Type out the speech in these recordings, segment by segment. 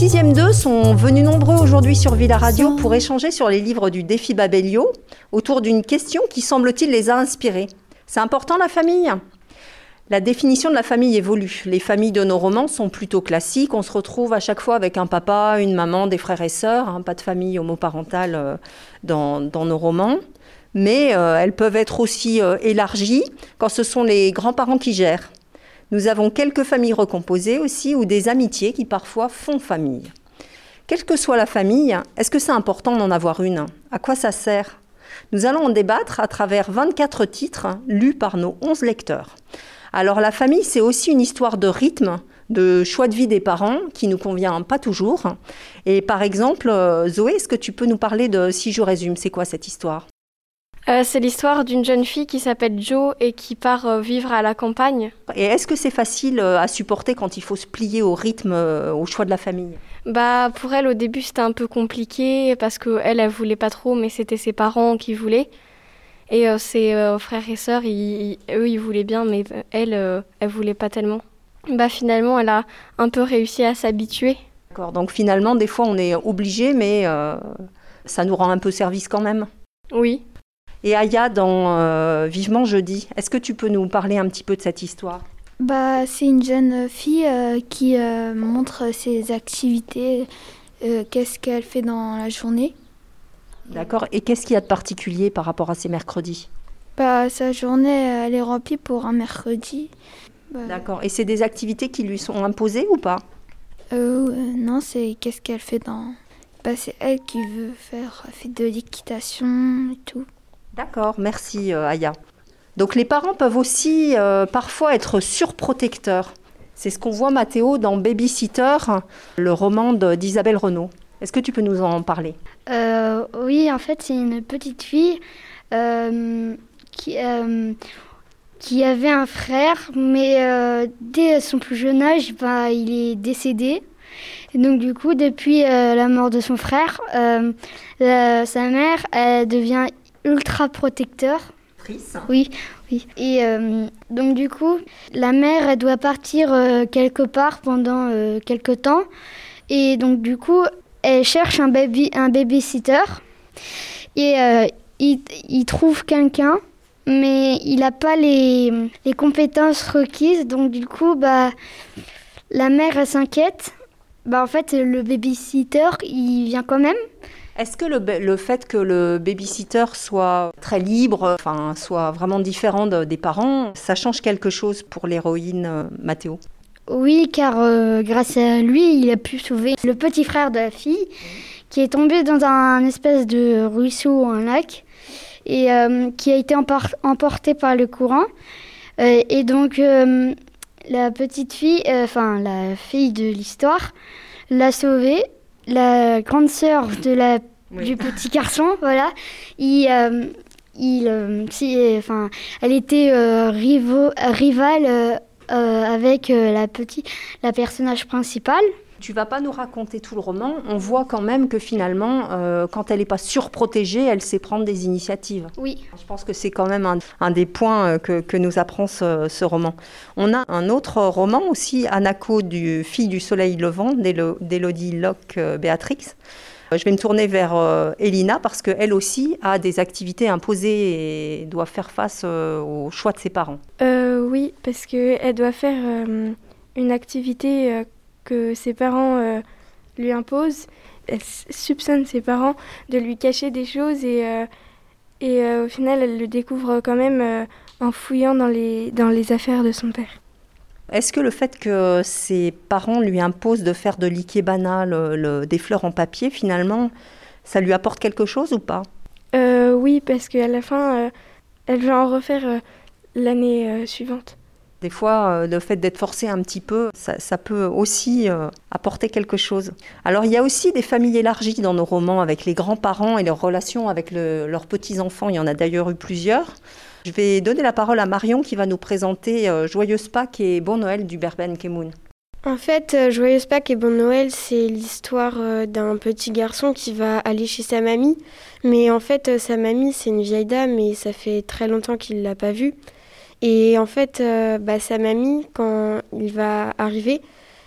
6e 2 sont venus nombreux aujourd'hui sur Villa Radio pour échanger sur les livres du défi Babelio autour d'une question qui semble-t-il les a inspirés. C'est important la famille? La définition de la famille évolue. Les familles de nos romans sont plutôt classiques. On se retrouve à chaque fois avec un papa, une maman, des frères et sœurs. Hein, pas de famille homoparentale euh, dans, nos romans. Mais euh, elles peuvent être aussi euh, élargies quand ce sont les grands-parents qui gèrent. Nous avons quelques familles recomposées aussi ou des amitiés qui parfois font famille. Quelle que soit la famille, est-ce que c'est important d'en avoir une? À quoi ça sert? Nous allons en débattre à travers 24 titres lus par nos 11 lecteurs. Alors la famille, c'est aussi une histoire de rythme, de choix de vie des parents qui nous convient pas toujours. Et par exemple, euh, Zoé, est-ce que tu peux nous parler de, si je résume, c'est quoi cette histoire? Euh, c'est l'histoire d'une jeune fille qui s'appelle Jo et qui part euh, vivre à la campagne. Et est-ce que c'est facile à supporter quand il faut se plier au rythme, au choix de la famille? Bah pour elle au début c'était un peu compliqué parce qu'elle elle, elle voulait pas trop mais c'était ses parents qui voulaient. Et euh, ses euh, frères et sœurs, eux, ils voulaient bien, mais elle, euh, elle voulait pas tellement. Bah finalement, elle a un peu réussi à s'habituer. D'accord. Donc finalement, des fois, on est obligé, mais ça nous rend un peu service quand même. Oui. Et Aya, dans Vivement jeudi, est-ce que tu peux nous parler un petit peu de cette histoire? Bah, C'est une jeune fille qui montre ses activités, qu'est-ce qu'elle fait dans la journée. D'accord. Et qu'est-ce qu'il y a de particulier par rapport à ces mercredis? Bah, Sa journée, elle est remplie pour un mercredi. Bah, D'accord. Et c'est des activités qui lui sont imposées ou pas? euh, Non, c'est qu'est-ce qu'elle fait dans... Bah, c'est elle qui veut faire, fait de l'équitation et tout. D'accord, merci euh, Aya. Donc les parents peuvent aussi euh, parfois être surprotecteurs. C'est ce qu'on voit Mathéo dans Babysitter, le roman d'Isabelle Renaud. Est-ce que tu peux nous en parler? Euh, Oui, en fait, c'est une petite fille qui, qui avait un frère, mais dès son plus jeune âge, bah, il est décédé. Donc du coup, depuis la mort de son frère, sa mère elle devient ultra protecteur. Oui, oui. Et donc du coup, la mère elle doit partir quelque part pendant quelque temps. Et donc du coup, elle cherche un baby, un babysitter et euh, il, trouve quelqu'un, mais il n'a pas les, les, compétences requises. Donc du coup, bah, la mère s'inquiète. Bah, en fait, le babysitter, il vient quand même. Est-ce que le, fait que le babysitter soit très libre, enfin soit vraiment différent des parents, ça change quelque chose pour l'héroïne euh, Mathéo oui, car euh, grâce à lui, il a pu sauver le petit frère de la fille qui est tombé dans un espèce de ruisseau, un lac, et euh, qui a été emporté par le courant. Euh, et donc, la petite fille, enfin la fille de l'histoire, l'a sauvé. La grande sœur de la, du petit garçon, voilà, il, il, enfin, elle était rivale euh, avec euh, la petite, la personnage principale. Tu vas pas nous raconter tout le roman. On voit quand même que finalement, euh, quand elle n'est pas surprotégée, elle sait prendre des initiatives. Oui. Je pense que c'est quand même un, des points que, que, nous apprend ce, roman. On a un autre roman aussi, Anako du Fille du Soleil Levant, d'Élodie Locke-Béatrix. Je vais me tourner vers Elina parce qu'elle aussi a des activités imposées et doit faire face au choix de ses parents. Oui, parce qu'elle doit faire euh, une activité euh, que ses parents euh, lui imposent. Elle soupçonne ses parents de lui cacher des choses et, et au final, elle le découvre quand même en fouillant dans les, dans les affaires de son père. Est-ce que le fait que ses parents lui imposent de faire de l'ikebana, des fleurs en papier, finalement, ça lui apporte quelque chose ou pas? Oui, parce qu'à la fin, elle veut en refaire l'année euh, suivante. Des fois, euh, le fait d'être forcé un petit peu, ça, peut aussi euh, apporter quelque chose. Alors, il y a aussi des familles élargies dans nos romans avec les grands-parents et leurs relations avec leurs petits-enfants. Il y en a d'ailleurs eu plusieurs. Je vais donner la parole à Marion qui va nous présenter Joyeuse Pâques et Bon Noël du Berben Kemoun. En fait, Joyeuse Pâques et Bon Noël, c'est l'histoire d'un petit garçon qui va aller chez sa mamie. Mais en fait, sa mamie, c'est une vieille dame et ça fait très longtemps qu'il ne l'a pas vue. Et en fait, euh, bah, sa mamie, quand il va arriver,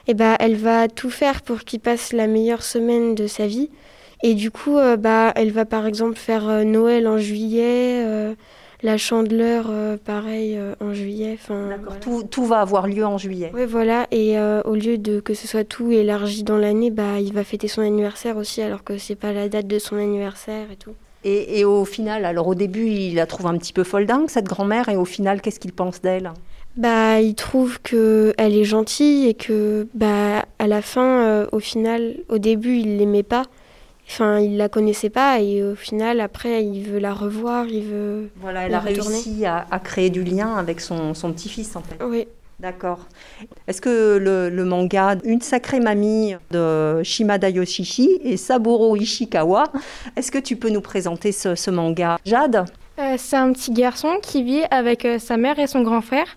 et bah, elle va tout faire pour qu'il passe la meilleure semaine de sa vie. Et du coup, bah, elle va par exemple faire Noël en juillet, la chandeleur, pareil, en juillet. Tout, tout, va avoir lieu en juillet. Oui, voilà. Et au lieu de que ce soit tout élargi dans l'année, bah, il va fêter son anniversaire aussi, alors que c'est pas la date de son anniversaire et tout. Et, au final, alors au début, il la trouve un petit peu folle dingue, cette grand-mère, et au final, qu'est-ce qu'il pense d'elle? Bah, il trouve que elle est gentille et que, bah, à la fin, euh, au final, au début, il l'aimait pas. Enfin, il la connaissait pas et au final, après, il veut la revoir, il veut. Voilà, elle a réussi à, créer du lien avec son, son petit-fils, en fait. Oui. D'accord. Est-ce que le, manga Une sacrée mamie de Shimada Yoshishi et Saburo Ishikawa, est-ce que tu peux nous présenter ce, manga? Jade? Euh, c'est un petit garçon qui vit avec euh, sa mère et son grand frère.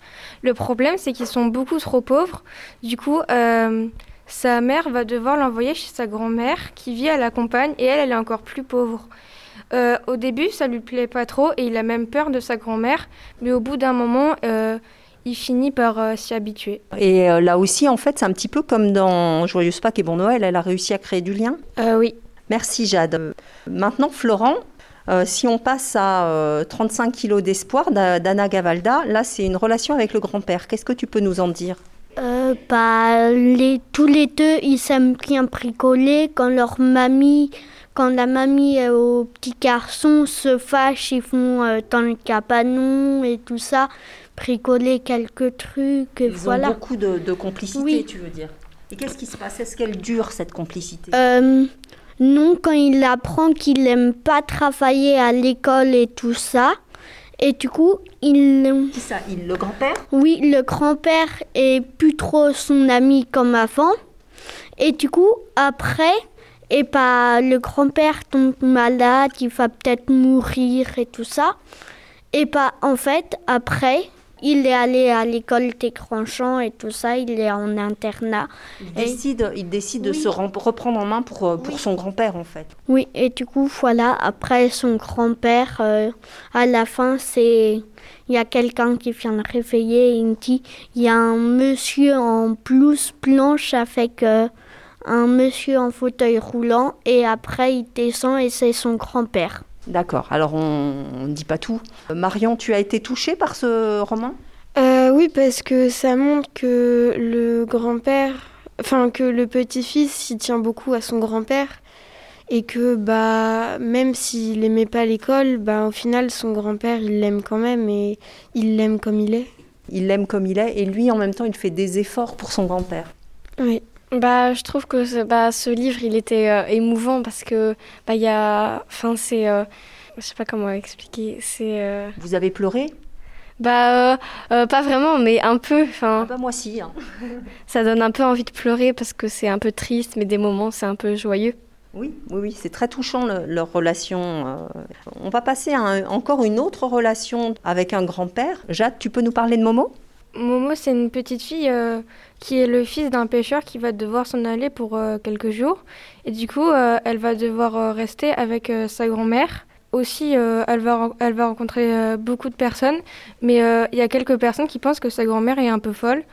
Le problème, c'est qu'ils sont beaucoup trop pauvres. Du coup, euh, sa mère va devoir l'envoyer chez sa grand-mère qui vit à la campagne et elle, elle est encore plus pauvre. au début, ça lui plaît pas trop et il a même peur de sa grand-mère. Mais au bout d'un moment, il finit par euh, s'y habituer. Et euh, là aussi, en fait, c'est un petit peu comme dans Joyeuse Pâques et Bon Noël, elle a réussi à créer du lien euh, Oui. Merci Jade. Maintenant, Florent, si on passe à 35 kilos d'espoir d'Anna Gavalda, là, c'est une relation avec le grand-père. Qu'est-ce que tu peux nous en dire? Bah, les, tous les deux, ils s'aiment bien bricoler quand leur mamie quand la mamie et au petit garçon se fâchent, ils font dans le cabanon et tout ça bricoler quelques trucs. Ils voilà. ont beaucoup de, complicité, tu veux dire. Et qu'est-ce qui se passe? Est-ce qu'elle dure, cette complicité? Euh, Non, quand il apprend qu'il n'aime pas travailler à l'école et tout ça. Et du coup, il... Qui ça? Il, Le grand-père? Oui, le grand-père est plus trop son ami comme avant. Et du coup, après, et pas le grand-père tombe malade, il va peut-être mourir et tout ça. Et pas en fait, après, il est allé à l'école Técranchamp et tout ça, il est en internat. Il décide, il décide de se reprendre en main pour, euh, pour son grand-père en fait. Oui, et du coup, voilà, après son grand-père, euh, à la fin, c'est. Il y a quelqu'un qui vient le réveiller et il dit il y a un monsieur en blouse blanche avec euh, un monsieur en fauteuil roulant et après il descend et c'est son grand-père. D'accord, alors on ne dit pas tout. Marion, tu as été touchée par ce roman? Euh, Oui, parce que ça montre que le grand-père, enfin que le petit-fils, il tient beaucoup à son grand-père et que bah même s'il n'aimait pas l'école, bah au final son grand-père il l'aime quand même et il l'aime comme il est. Il l'aime comme il est et lui en même temps il fait des efforts pour son grand-père. Oui. Bah, je trouve que ce, bah, ce livre, il était euh, émouvant parce que bah, il y a, enfin, c'est, euh, je sais pas comment expliquer, c'est. Euh, Vous avez pleuré? Bah, pas vraiment, mais un peu. Enfin. Ah bah moi si. Hein. ça donne un peu envie de pleurer parce que c'est un peu triste, mais des moments c'est un peu joyeux. Oui, oui, oui, c'est très touchant leur relation. On va passer à encore une autre relation avec un grand-père. Jade, tu peux nous parler de Momo? Momo, c'est une petite fille euh, qui est le fils d'un pêcheur qui va devoir s'en aller pour euh, quelques jours. Et du coup, euh, elle va devoir rester avec sa grand-mère. Aussi, elle, va, elle va rencontrer beaucoup de personnes, mais il y a quelques personnes qui pensent que sa grand-mère est un peu folle.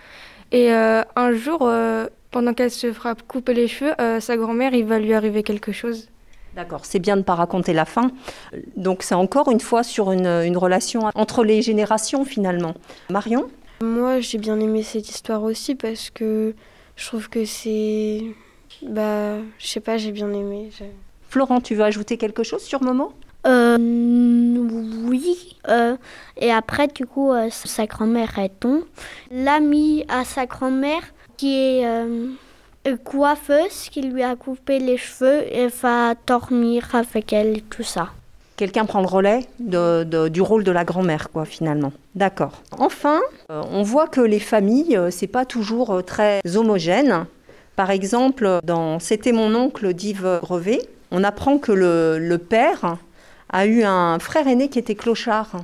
Et un jour, pendant qu'elle se fera couper les cheveux, sa grand-mère, il va lui arriver quelque chose. D'accord, c'est bien de ne pas raconter la fin. Donc c'est encore une fois sur une, une relation entre les générations finalement. Marion? Moi, j'ai bien aimé cette histoire aussi parce que je trouve que c'est. Bah, je sais pas, j'ai bien aimé. Florent, tu veux ajouter quelque chose sur Momo? Euh, oui. Euh, et après, du coup, euh, sa grand-mère est tombe. L'ami à sa grand-mère, qui est euh, coiffeuse, qui lui a coupé les cheveux et va dormir avec elle et tout ça quelqu'un prend le relais du rôle de la grand-mère, quoi, finalement. D'accord. Enfin, euh, on voit que les familles, euh, c'est pas toujours euh, très homogène. Par exemple, dans C'était mon oncle d'Yves Grevet, on apprend que le, père a eu un frère aîné qui était clochard.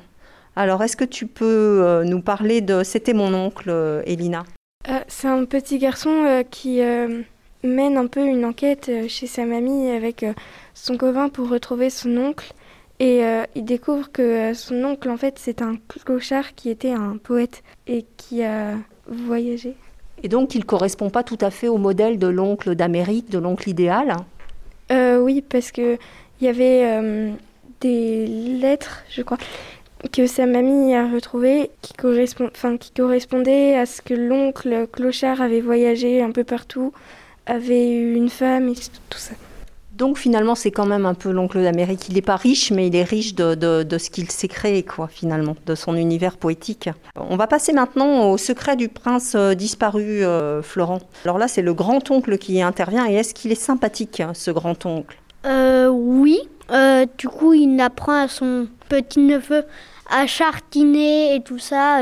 Alors, est-ce que tu peux nous parler de C'était mon oncle, Elina? C'est un petit garçon qui mène un peu une enquête chez sa mamie avec son copain pour retrouver son oncle. Et euh, il découvre que euh, son oncle, en fait, c'est un clochard qui était un poète et qui a voyagé. Et donc, il ne correspond pas tout à fait au modèle de l'oncle d'Amérique, de l'oncle idéal? Euh, Oui, parce qu'il y avait euh, des lettres, je crois, que sa mamie a retrouvées qui, correspond, qui correspondaient à ce que l'oncle clochard avait voyagé un peu partout, avait eu une femme et tout ça. Donc finalement, c'est quand même un peu l'oncle d'Amérique. Il n'est pas riche, mais il est riche de, ce qu'il s'est créé, quoi, finalement, de son univers poétique. On va passer maintenant au secret du prince euh, disparu, euh, Florent. Alors là, c'est le grand-oncle qui intervient. Et est-ce qu'il est sympathique, ce grand-oncle? Euh, Oui. Euh, du coup, il apprend à son petit-neveu à chartiner et tout ça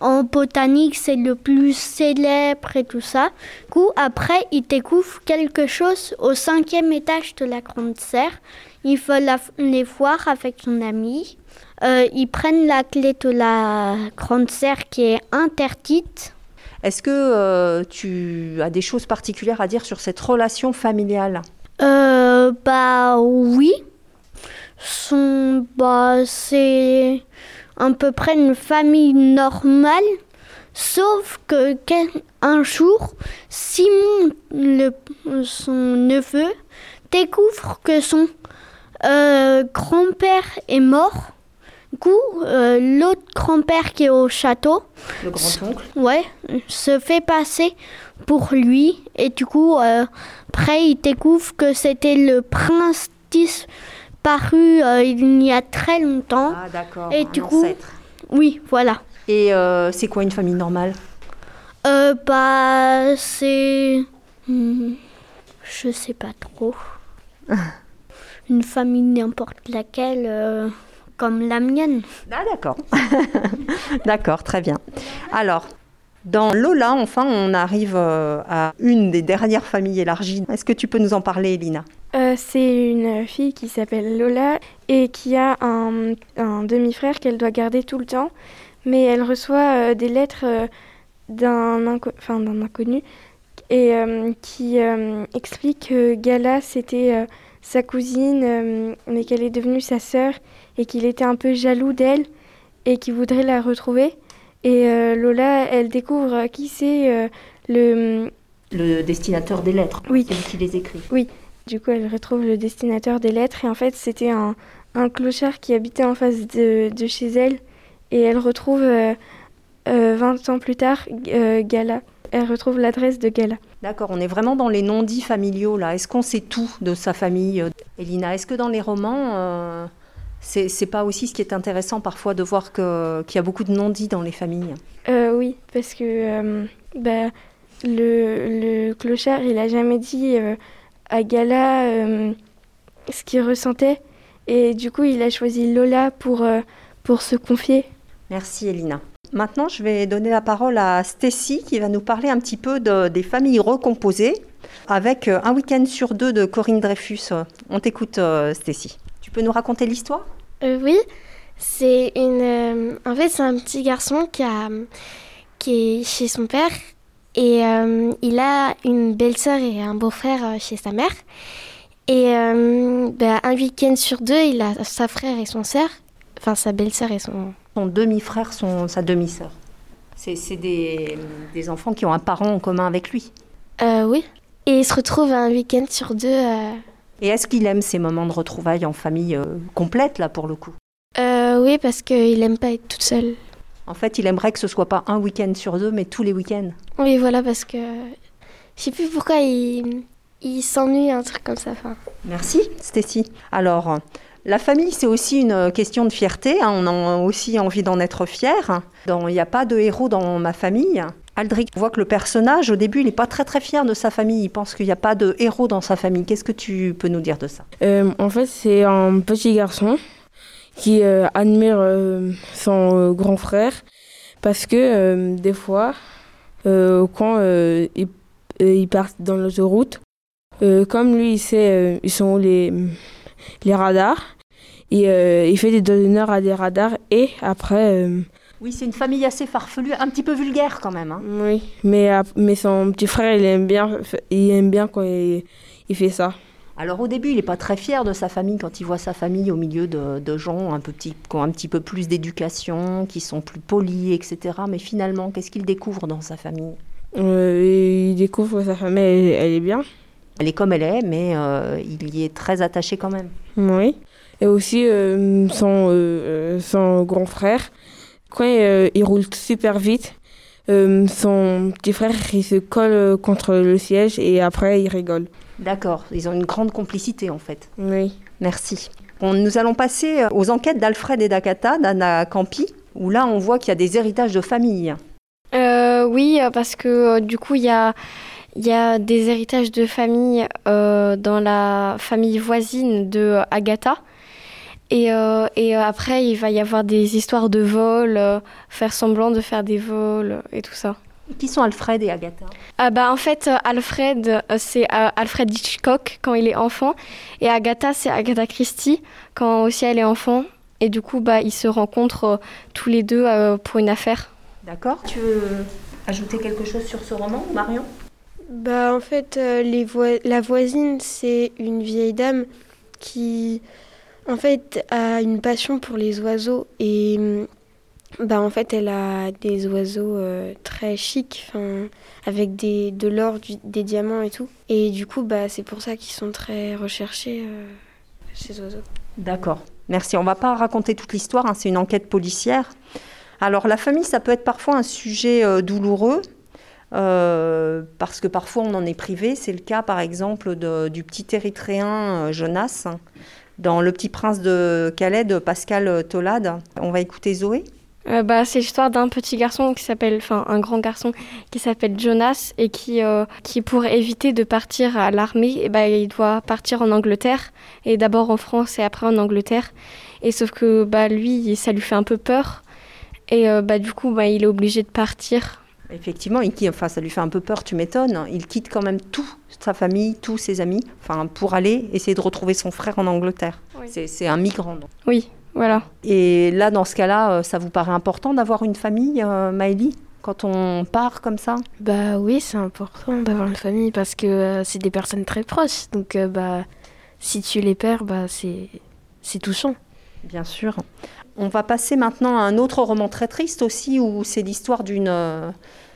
en botanique, c'est le plus célèbre et tout ça. Du coup, après, il découvre quelque chose au cinquième étage de la grande serre. Il faut les voir avec son ami. Euh, ils prennent la clé de la grande serre qui est interdite. Est-ce que euh, tu as des choses particulières à dire sur cette relation familiale? Euh, Bah oui. Son, bah, c'est à peu près une famille normale, sauf que un jour, Simon, le, son neveu, découvre que son euh, grand-père est mort. Du coup, euh, l'autre grand-père qui est au château, le grand-oncle, ouais, se fait passer pour lui. Et du coup, euh, après, il découvre que c'était le prince paru euh, il y a très longtemps. Ah d'accord. Et du coup, oui, voilà. Et euh, c'est quoi une famille normale? Euh, Bah, c'est, hmm, je sais pas trop. une famille n'importe laquelle. Euh, comme la mienne. Ah d'accord. d'accord, très bien. Alors, dans Lola, enfin, on arrive à une des dernières familles élargies. Est-ce que tu peux nous en parler, Elina? Euh, c'est une fille qui s'appelle Lola et qui a un, demi-frère qu'elle doit garder tout le temps, mais elle reçoit euh, des lettres euh, d'un inconnu et qui explique que Gala c'était sa cousine, mais qu'elle est devenue sa sœur et qu'il était un peu jaloux d'elle et qu'il voudrait la retrouver. Et Lola, elle découvre qui c'est le le destinateur des lettres. Oui. Celui qui les écrit. Oui. Du coup, elle retrouve le destinateur des lettres et en fait, c'était un, un, clochard qui habitait en face de, de chez elle et elle retrouve euh, 20 euh, ans plus tard euh, Gala. Elle retrouve l'adresse de Gala. D'accord, on est vraiment dans les non-dits familiaux là. Est-ce qu'on sait tout de sa famille, euh, Elina? Est-ce que dans les romans, c'est pas aussi ce qui est intéressant parfois de voir qu'il y a beaucoup de non-dits dans les familles Oui, parce que bah, le, le, clochard, il a jamais dit à Gala euh, ce qu'il ressentait. Et du coup, il a choisi Lola pour, euh, pour se confier. Merci Elina. Maintenant, je vais donner la parole à Stacy qui va nous parler un petit peu de, des familles recomposées avec euh, un week-end sur deux de Corinne Dreyfus. On t'écoute, Stacy. Tu peux nous raconter l'histoire? Oui, c'est une. en fait, c'est un petit garçon qui, a, qui est chez son père et euh, il a une belle-sœur et un beau-frère euh, chez sa mère. Et euh, bah, un week-end sur deux, il a sa frère et son sœur, enfin sa belle-sœur et son... Son demi-frère, son, sa demi-sœur. C'est des, des, enfants qui ont un parent en commun avec lui. oui. Et il se retrouve un week-end sur deux. Et est-ce qu'il aime ces moments de retrouvailles en famille complète, là, pour le coup? Oui, parce qu'il aime pas être toute seule. En fait, il aimerait que ce soit pas un week-end sur deux, mais tous les week-ends. Oui, voilà, parce que je sais plus pourquoi il, il s'ennuie, un truc comme ça. Merci, Stécie. Alors, la famille, c'est aussi une question de fierté. Hein. On a aussi envie d'en être fier. Il n'y a pas de héros dans ma famille. Aldric voit que le personnage, au début, il n'est pas très très fier de sa famille. Il pense qu'il n'y a pas de héros dans sa famille. Qu'est-ce que tu peux nous dire de ça? Euh, En fait, c'est un petit garçon qui euh, admire euh, son grand frère parce que des fois, quand ils, ils, partent dans l'autoroute, comme lui, il ils sont les, les radars, et, il fait des donneurs à des radars et après... oui, c'est une famille assez farfelue, un petit peu vulgaire quand même. Hein. Oui, mais, mais son petit frère, il aime bien, il aime bien quand il, il fait ça. Alors au début, il n'est pas très fier de sa famille quand il voit sa famille au milieu de, gens un petit, qui ont un petit peu plus d'éducation, qui sont plus polis, etc. Mais finalement, qu'est-ce qu'il découvre dans sa famille? Il découvre que sa famille, elle, est bien. Elle est comme elle est, mais il y est très attaché quand même. Oui. Et aussi son, son grand frère, quand il roule super vite, euh, son petit frère, il se colle contre le siège et après, il rigole. D'accord, ils ont une grande complicité en fait. Oui. Merci. nous allons passer aux enquêtes d'Alfred et d'Akata, d'Anna Campi, où là, on voit qu'il y a des héritages de famille. Euh, oui, parce que euh, du coup, il y a, y a des héritages de famille dans la famille voisine de Agatha. Et, euh, et, euh, après, il va y avoir des histoires de vols, euh, faire semblant de faire des vols et tout ça. Qui sont Alfred et Agatha? Ah bah, En fait, Alfred, c'est Alfred Hitchcock quand il est enfant. Et Agatha, c'est Agatha Christie quand aussi elle est enfant. Et du coup, bah, ils se rencontrent tous les deux pour une affaire. D'accord. Tu veux ajouter quelque chose sur ce roman, Marion? Bah, En fait, les la voisine, c'est une vieille dame qui en fait, a une passion pour les oiseaux et bah en fait elle a des oiseaux euh, très chics, avec des, de l'or, des diamants et tout. Et du coup bah c'est pour ça qu'ils sont très recherchés euh, ces oiseaux. D'accord. Merci. On va pas raconter toute l'histoire. Hein, c'est une enquête policière. Alors la famille, ça peut être parfois un sujet euh, douloureux. parce que parfois on en est privé. C'est le cas par exemple du petit érythréen Jonas, dans Le Petit Prince de Calais de Pascal Tolade. On va écouter Zoé. Euh, bah, c'est l'histoire d'un petit garçon qui s'appelle, enfin un grand garçon qui s'appelle Jonas et qui, euh, qui pour éviter de partir à l'armée, eh bah, il doit partir en Angleterre et d'abord en France et après en Angleterre. Et sauf que bah, lui, ça lui fait un peu peur et euh, bah, du coup, bah, il est obligé de partir Effectivement, il, enfin, ça lui fait un peu peur, tu m'étonnes. Il quitte quand même tout, sa famille, tous ses amis, enfin, pour aller essayer de retrouver son frère en Angleterre. C'est un migrant. Oui, voilà. Et là, dans ce cas-là, euh, ça vous paraît important d'avoir une famille, euh, Maëlie quand on part comme ça? Bah oui, c'est important d'avoir une famille parce que euh, c'est des personnes très proches. Donc bah si tu les perds, bah c'est c'est touchant. Bien sûr. On va passer maintenant à un autre roman très triste aussi, où c'est l'histoire d'une... Euh,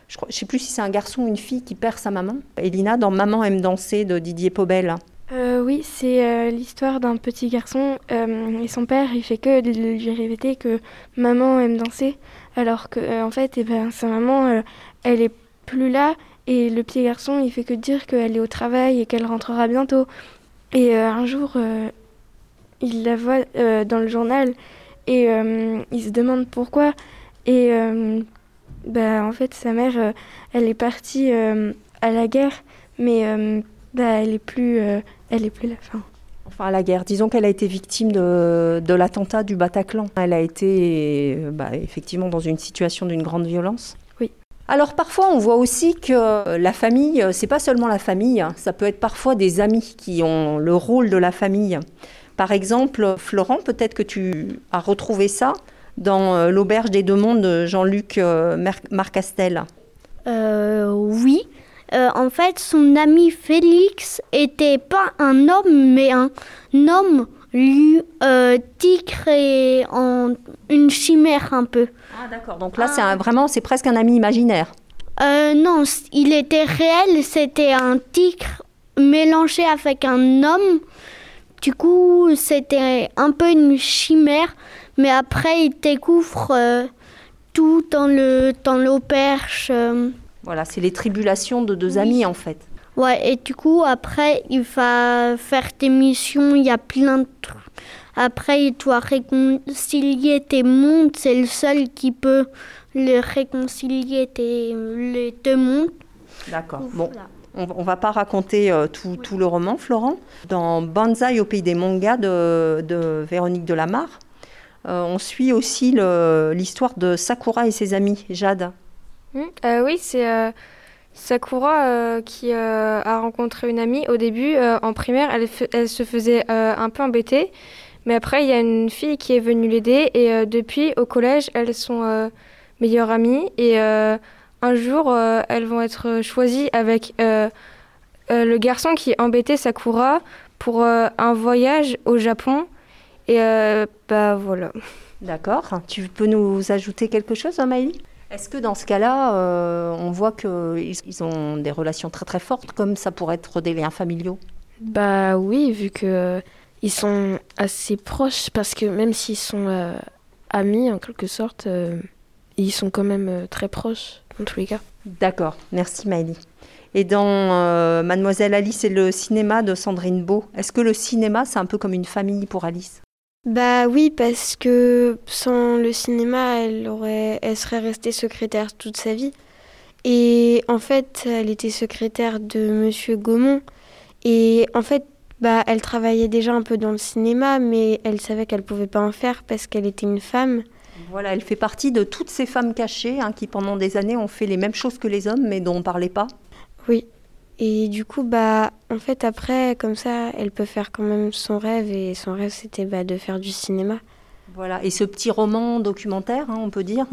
je ne sais plus si c'est un garçon ou une fille qui perd sa maman. Elina, dans Maman aime danser de Didier Pobel. Euh, oui, c'est euh, l'histoire d'un petit garçon et son père, il fait que lui répéter que maman aime danser, alors que en fait, eh ben, sa maman, elle est plus là et le petit garçon, il fait que dire qu'elle est au travail et qu'elle rentrera bientôt. Et un jour, il la voit dans le journal et euh, il se demande pourquoi. Et euh, bah, en fait, sa mère, euh, elle est partie à la guerre, mais bah, elle est plus, elle est plus la fin. Enfin, à la guerre. Disons qu'elle a été victime de, de l'attentat du Bataclan. Elle a été bah, effectivement dans une situation d'une grande violence. Oui. Alors parfois, on voit aussi que la famille, c'est pas seulement la famille, ça peut être parfois des amis qui ont le rôle de la famille. Par exemple, Florent, peut-être que tu as retrouvé ça dans euh, L'Auberge des Deux Mondes de Jean-Luc euh, Marcastel. Euh, oui. en fait, son ami Félix était pas un homme, mais un homme lui, tigre et en, une chimère un peu. Ah d'accord, donc là c'est vraiment, c'est presque un ami imaginaire. non, il était réel, c'était un tigre mélangé avec un homme du coup, c'était un peu une chimère, mais après, il découvre euh, tout dans le dans l'auberge. Euh. Voilà, c'est les tribulations de deux amis en fait. Ouais, et du coup, après, il va faire des missions, il y a plein de trucs. Après, il doit réconcilier tes mondes, c'est le seul qui peut le réconcilier tes, les deux mondes. D'accord. Bon, on ne va pas raconter euh, tout, le roman, Florent. Dans Banzai au pays des mangas de, Véronique Delamarre, euh, on suit aussi l'histoire de Sakura et ses amis. Jade. Mmh, euh, oui, c'est Sakura qui a rencontré une amie. Au début, en primaire, elle, elle se faisait un peu embêter. Mais après, il y a une fille qui est venue l'aider. Et depuis, au collège, elles sont meilleures amies. Et un jour, elles vont être choisies avec euh, le garçon qui embêtait Sakura pour un voyage au Japon. Et bah voilà. D'accord. Tu peux nous ajouter quelque chose, Maïli Est-ce que dans ce cas-là, on voit qu'ils ont des relations très très fortes, comme ça pourrait être des liens familiaux? Bah oui, vu que ils sont assez proches, parce que même s'ils sont amis en quelque sorte, ils sont quand même très proches dans tous les cas. D'accord, merci Maëlie. Et dans euh, Mademoiselle Alice et le cinéma de Sandrine Beau, est-ce que le cinéma, c'est un peu comme une famille pour Alice? Bah oui, parce que sans le cinéma, elle, aurait, elle serait restée secrétaire toute sa vie. Et en fait, elle était secrétaire de Monsieur Gaumont. Et en fait, bah, elle travaillait déjà un peu dans le cinéma, mais elle savait qu'elle pouvait pas en faire parce qu'elle était une femme. Voilà, elle fait partie de toutes ces femmes cachées hein, qui pendant des années ont fait les mêmes choses que les hommes mais dont on ne parlait pas. Oui. Et du coup, bah, en fait, après, comme ça, elle peut faire quand même son rêve. Et son rêve, c'était bah, de faire du cinéma. Voilà, et ce petit roman documentaire, hein, on peut dire,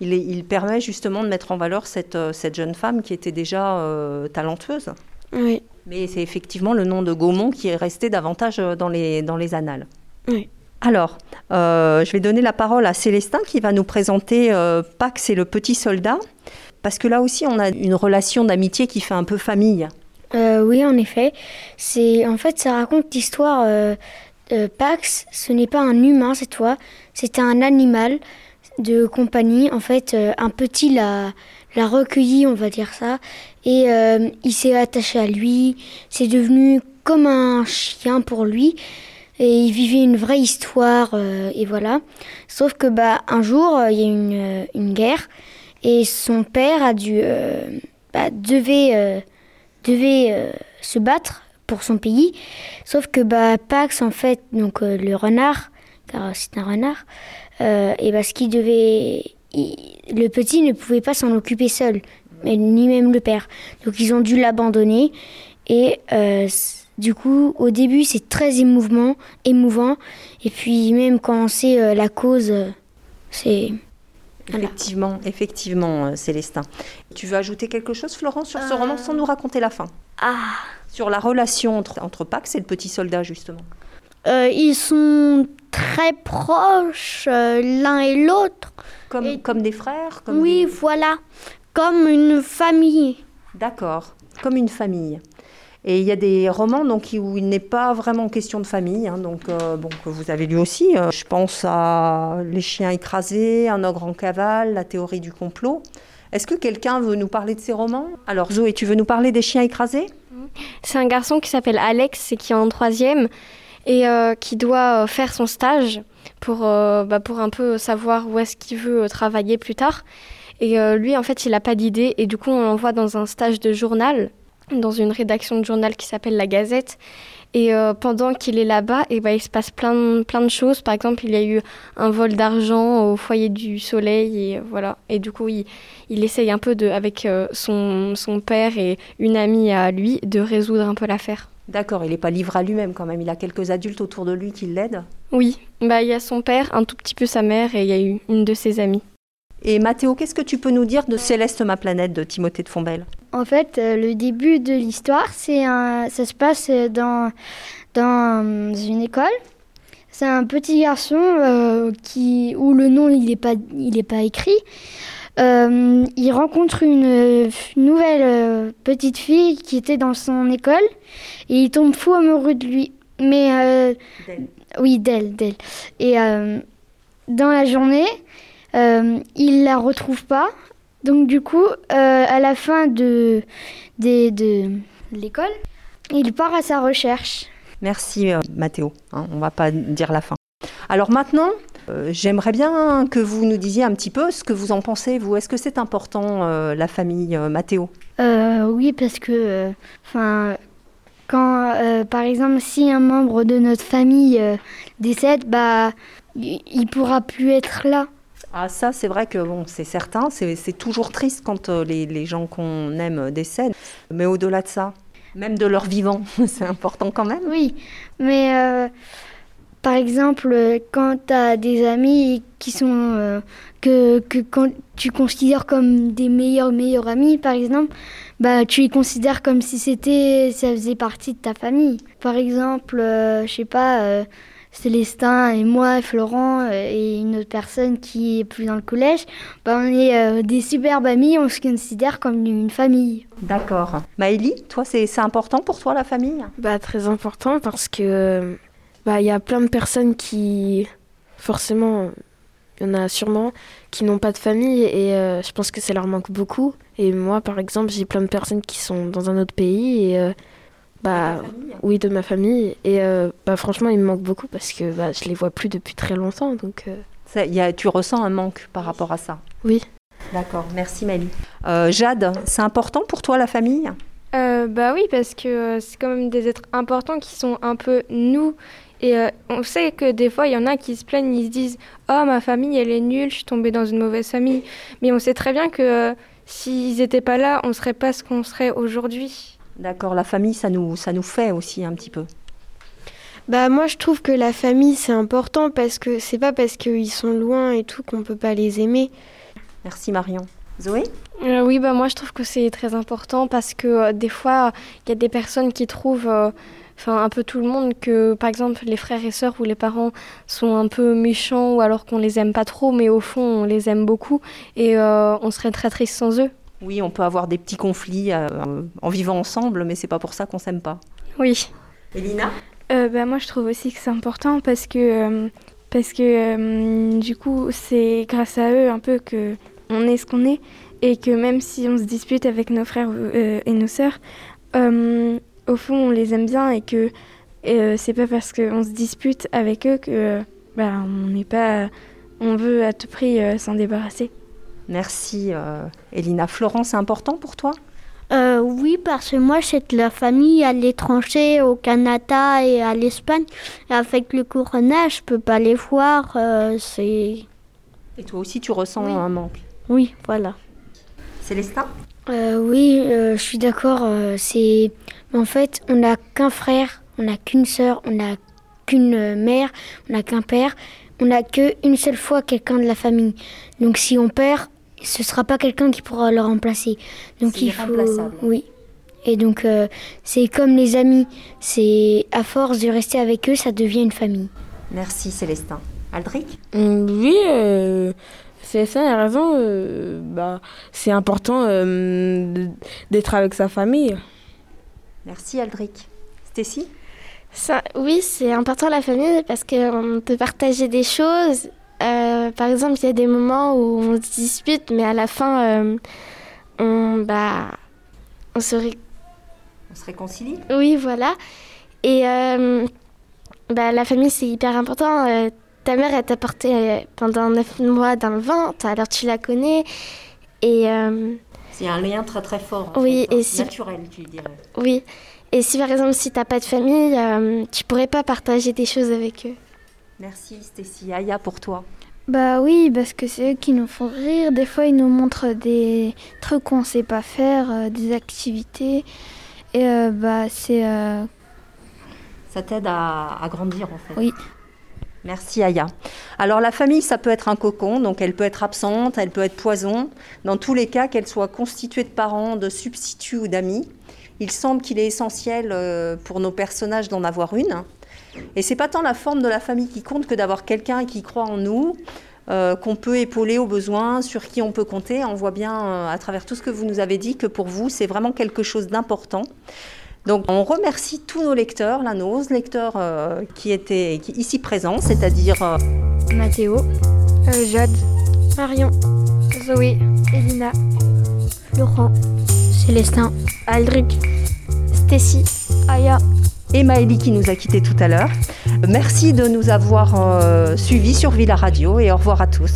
il, il, permet justement de mettre en valeur cette, euh, cette jeune femme qui était déjà euh, talentueuse. Oui. Mais c'est effectivement le nom de Gaumont qui est resté davantage euh, dans les, dans les annales. Oui. Alors, euh, je vais donner la parole à Célestin qui va nous présenter euh, Pax et le petit soldat, parce que là aussi on a une relation d'amitié qui fait un peu famille. Euh, oui, en effet. C'est en fait ça raconte l'histoire. Pax, ce n'est pas un humain cette fois, c'est un animal de compagnie. En fait, un petit l'a recueilli, on va dire ça, et il s'est attaché à lui. C'est devenu comme un chien pour lui et il vivait une vraie histoire euh, et voilà. Sauf que bah un jour euh, il y a une, euh, une guerre et son père a dû bah, devait devait se battre pour son pays. Sauf que bah Pax en fait donc le renard car c'est un renard et bah ce qu'il devait le petit ne pouvait pas s'en occuper seul, ni même le père. Donc ils ont dû l'abandonner et du coup, au début, c'est très émouvant, émouvant. Et puis, même quand on sait euh, la cause, euh, c'est. Effectivement, effectivement, euh, Célestin. Tu veux ajouter quelque chose, Florence, sur ce roman sans nous raconter la fin? Ah Sur la relation entre, entre Pax et le petit soldat, justement. ils sont très proches l'un et l'autre. Comme, comme des frères comme Oui, voilà. Comme une famille. D'accord, comme une famille. Et il y a des romans donc, où il n'est pas vraiment question de famille, hein, donc, euh, bon, que vous avez lu aussi. Euh, je pense à Les chiens écrasés, Un ogre en cavale, La théorie du complot. Est-ce que quelqu'un veut nous parler de ces romans? Alors Zoé, tu veux nous parler des chiens écrasés? C'est un garçon qui s'appelle Alex et qui est en troisième et euh, qui doit faire son stage pour, bah, pour un peu savoir où est-ce qu'il veut travailler plus tard. Et lui, en fait, il n'a pas d'idée et du coup, on l'envoie dans un stage de journal dans une rédaction de journal qui s'appelle La Gazette. Et euh, pendant qu'il est là-bas, et eh ben, il se passe plein de, plein de choses. Par exemple, il y a eu un vol d'argent au foyer du soleil. Et, voilà. et du coup, il, il essaye un peu, de, avec euh, son, son père et une amie à lui, de résoudre un peu l'affaire. D'accord, il n'est pas livré à lui-même quand même. Il a quelques adultes autour de lui qui l'aident. Oui, bah, il y a son père, un tout petit peu sa mère et il y a eu une de ses amies. Et Mathéo, qu'est-ce que tu peux nous dire de Céleste, ma planète de Timothée de Fombelle En fait, euh, le début de l'histoire, c'est un, ça se passe dans, dans une école. C'est un petit garçon euh, qui, où le nom il n'est pas, il est pas écrit. Euh, il rencontre une, nouvelle petite fille qui était dans son école et il tombe fou amoureux de lui. Mais oui, d'elle, d'elle. Et dans la journée, euh, il la retrouve pas. Donc du coup, euh, à la fin de, de, l'école, il part à sa recherche. Merci euh, Mathéo, hein, on va pas dire la fin. Alors maintenant, euh, j'aimerais bien que vous nous disiez un petit peu ce que vous en pensez, vous. Est-ce que c'est important, la famille Mathéo? Oui, parce que, enfin, quand, par exemple, si un membre de notre famille décède, bah, il pourra plus être là. Ah ça, c'est vrai que bon, c'est certain, c'est toujours triste quand euh, les, gens qu'on aime décèdent. Mais au-delà de ça, même de leur vivant, c'est important quand même. Oui, mais euh, par exemple, euh, quand tu as des amis qui sont. euh, que, que quand tu considères comme des meilleurs, meilleurs amis, par exemple, bah, tu les considères comme si c'était. ça faisait partie de ta famille. Par exemple, euh, je sais pas. Célestin et moi, Florent euh, et une autre personne qui est plus dans le collège, bah, on est euh, des superbes amis, on se considère comme une famille. D'accord. Maëlie, toi, c'est c'est important pour toi la famille? Bah, très important parce que bah, il y a plein de personnes qui, forcément, il y en a sûrement, qui n'ont pas de famille et euh, je pense que ça leur manque beaucoup. Et moi, par exemple, j'ai plein de personnes qui sont dans un autre pays et euh, bah, oui, de ma famille. Et euh, bah, franchement, il me manque beaucoup parce que bah, je les vois plus depuis très longtemps. Donc, euh, Ça, y a- Tu ressens un manque par rapport à ça oui. D'accord, merci Maëlie. Euh, Jade, c'est important pour toi la famille? Euh, bah oui, parce que euh, c'est quand même des êtres importants qui sont un peu nous. Et euh, on sait que des fois, il y en a qui se plaignent, ils se disent Oh, ma famille, elle est nulle, je suis tombée dans une mauvaise famille. Mais on sait très bien que euh, s'ils n'étaient pas là, on ne serait pas ce qu'on serait aujourd'hui. D'accord, la famille, ça nous, ça nous fait aussi un petit peu. Bah moi je trouve que la famille c'est important parce que c'est pas parce qu'ils sont loin et tout qu'on peut pas les aimer. Merci Marion. Zoé? Euh, oui, bah moi je trouve que c'est très important parce que euh, des fois il y a des personnes qui trouvent, euh, enfin un peu tout le monde, que par exemple les frères et sœurs ou les parents sont un peu méchants ou alors qu'on les aime pas trop, mais au fond on les aime beaucoup et euh, on serait très triste sans eux. Oui, on peut avoir des petits conflits euh, en vivant ensemble, mais c'est pas pour ça qu'on s'aime pas. Oui. Elina Euh, bah, moi, je trouve aussi que c'est important parce que, euh, parce que du coup, c'est grâce à eux un peu que on est ce qu'on est et que même si on se dispute avec nos frères et nos sœurs, au fond, on les aime bien et que c'est pas parce qu'on se dispute avec eux que bah, on n'est pas, on veut à tout prix s'en débarrasser. Merci euh, Elina. Florence, c'est important pour toi? Euh, oui, parce que moi, c'est de la famille à l'étranger, au Canada et à l'Espagne. Avec le corona, je peux pas les voir. euh, c'est. Et toi aussi, tu ressens un manque? Oui, voilà. Célestin? Euh, oui, je suis d'accord. c'est en fait, on n'a qu'un frère, on n'a qu'une sœur, on n'a qu'une mère, on n'a qu'un père. On n'a qu'une seule fois quelqu'un de la famille. Donc si on perd, ce sera pas quelqu'un qui pourra le remplacer. Donc il faut, oui. Et donc euh, c'est comme les amis. C'est à force de rester avec eux, ça devient une famille. Merci Célestin. Aldric Mm, Oui, euh, c'est ça, il a raison. euh, bah, c'est important euh, d'être avec sa famille. Merci Aldric. Stécie Ça, oui, c'est important la famille parce qu'on peut partager des choses. Euh, par exemple, il y a des moments où on se dispute, mais à la fin, euh, on, bah, on se ré- On se réconcilie Oui, voilà. Et euh, bah, la famille, c'est hyper important. Ta mère, elle t'a porté pendant neuf mois dans le ventre, alors tu la connais. Et C'est un lien très très fort. en Oui, fait, hein. et si- Naturel, tu dirais. oui. Et si par exemple, si t'as pas de famille, tu pourrais pas partager des choses avec eux. Merci Stécie. Aya pour toi. Bah oui, parce que c'est eux qui nous font rire. Des fois, ils nous montrent des trucs qu'on sait pas faire, euh, des activités. Et euh, bah c'est euh, Ça t'aide à, à grandir en fait. Oui. Merci Aya. Alors la famille, ça peut être un cocon, donc elle peut être absente, elle peut être poison. Dans tous les cas, qu'elle soit constituée de parents, de substituts ou d'amis, il semble qu'il est essentiel pour nos personnages d'en avoir une. Et c'est pas tant la forme de la famille qui compte que d'avoir quelqu'un qui croit en nous, euh, qu'on peut épauler au besoin, sur qui on peut compter. On voit bien euh, à travers tout ce que vous nous avez dit que pour vous, c'est vraiment quelque chose d'important. Donc on remercie tous nos lecteurs, nos 11 lecteurs euh, qui étaient ici présents, c'est-à-dire Mathéo, Jade, Marion, Zoé, Elina, Laurent, Célestin, Aldric, Stacy, Aya. Et Maëlie qui nous a quittés tout à l'heure. Merci de nous avoir euh, suivis sur Villa Radio et au revoir à tous.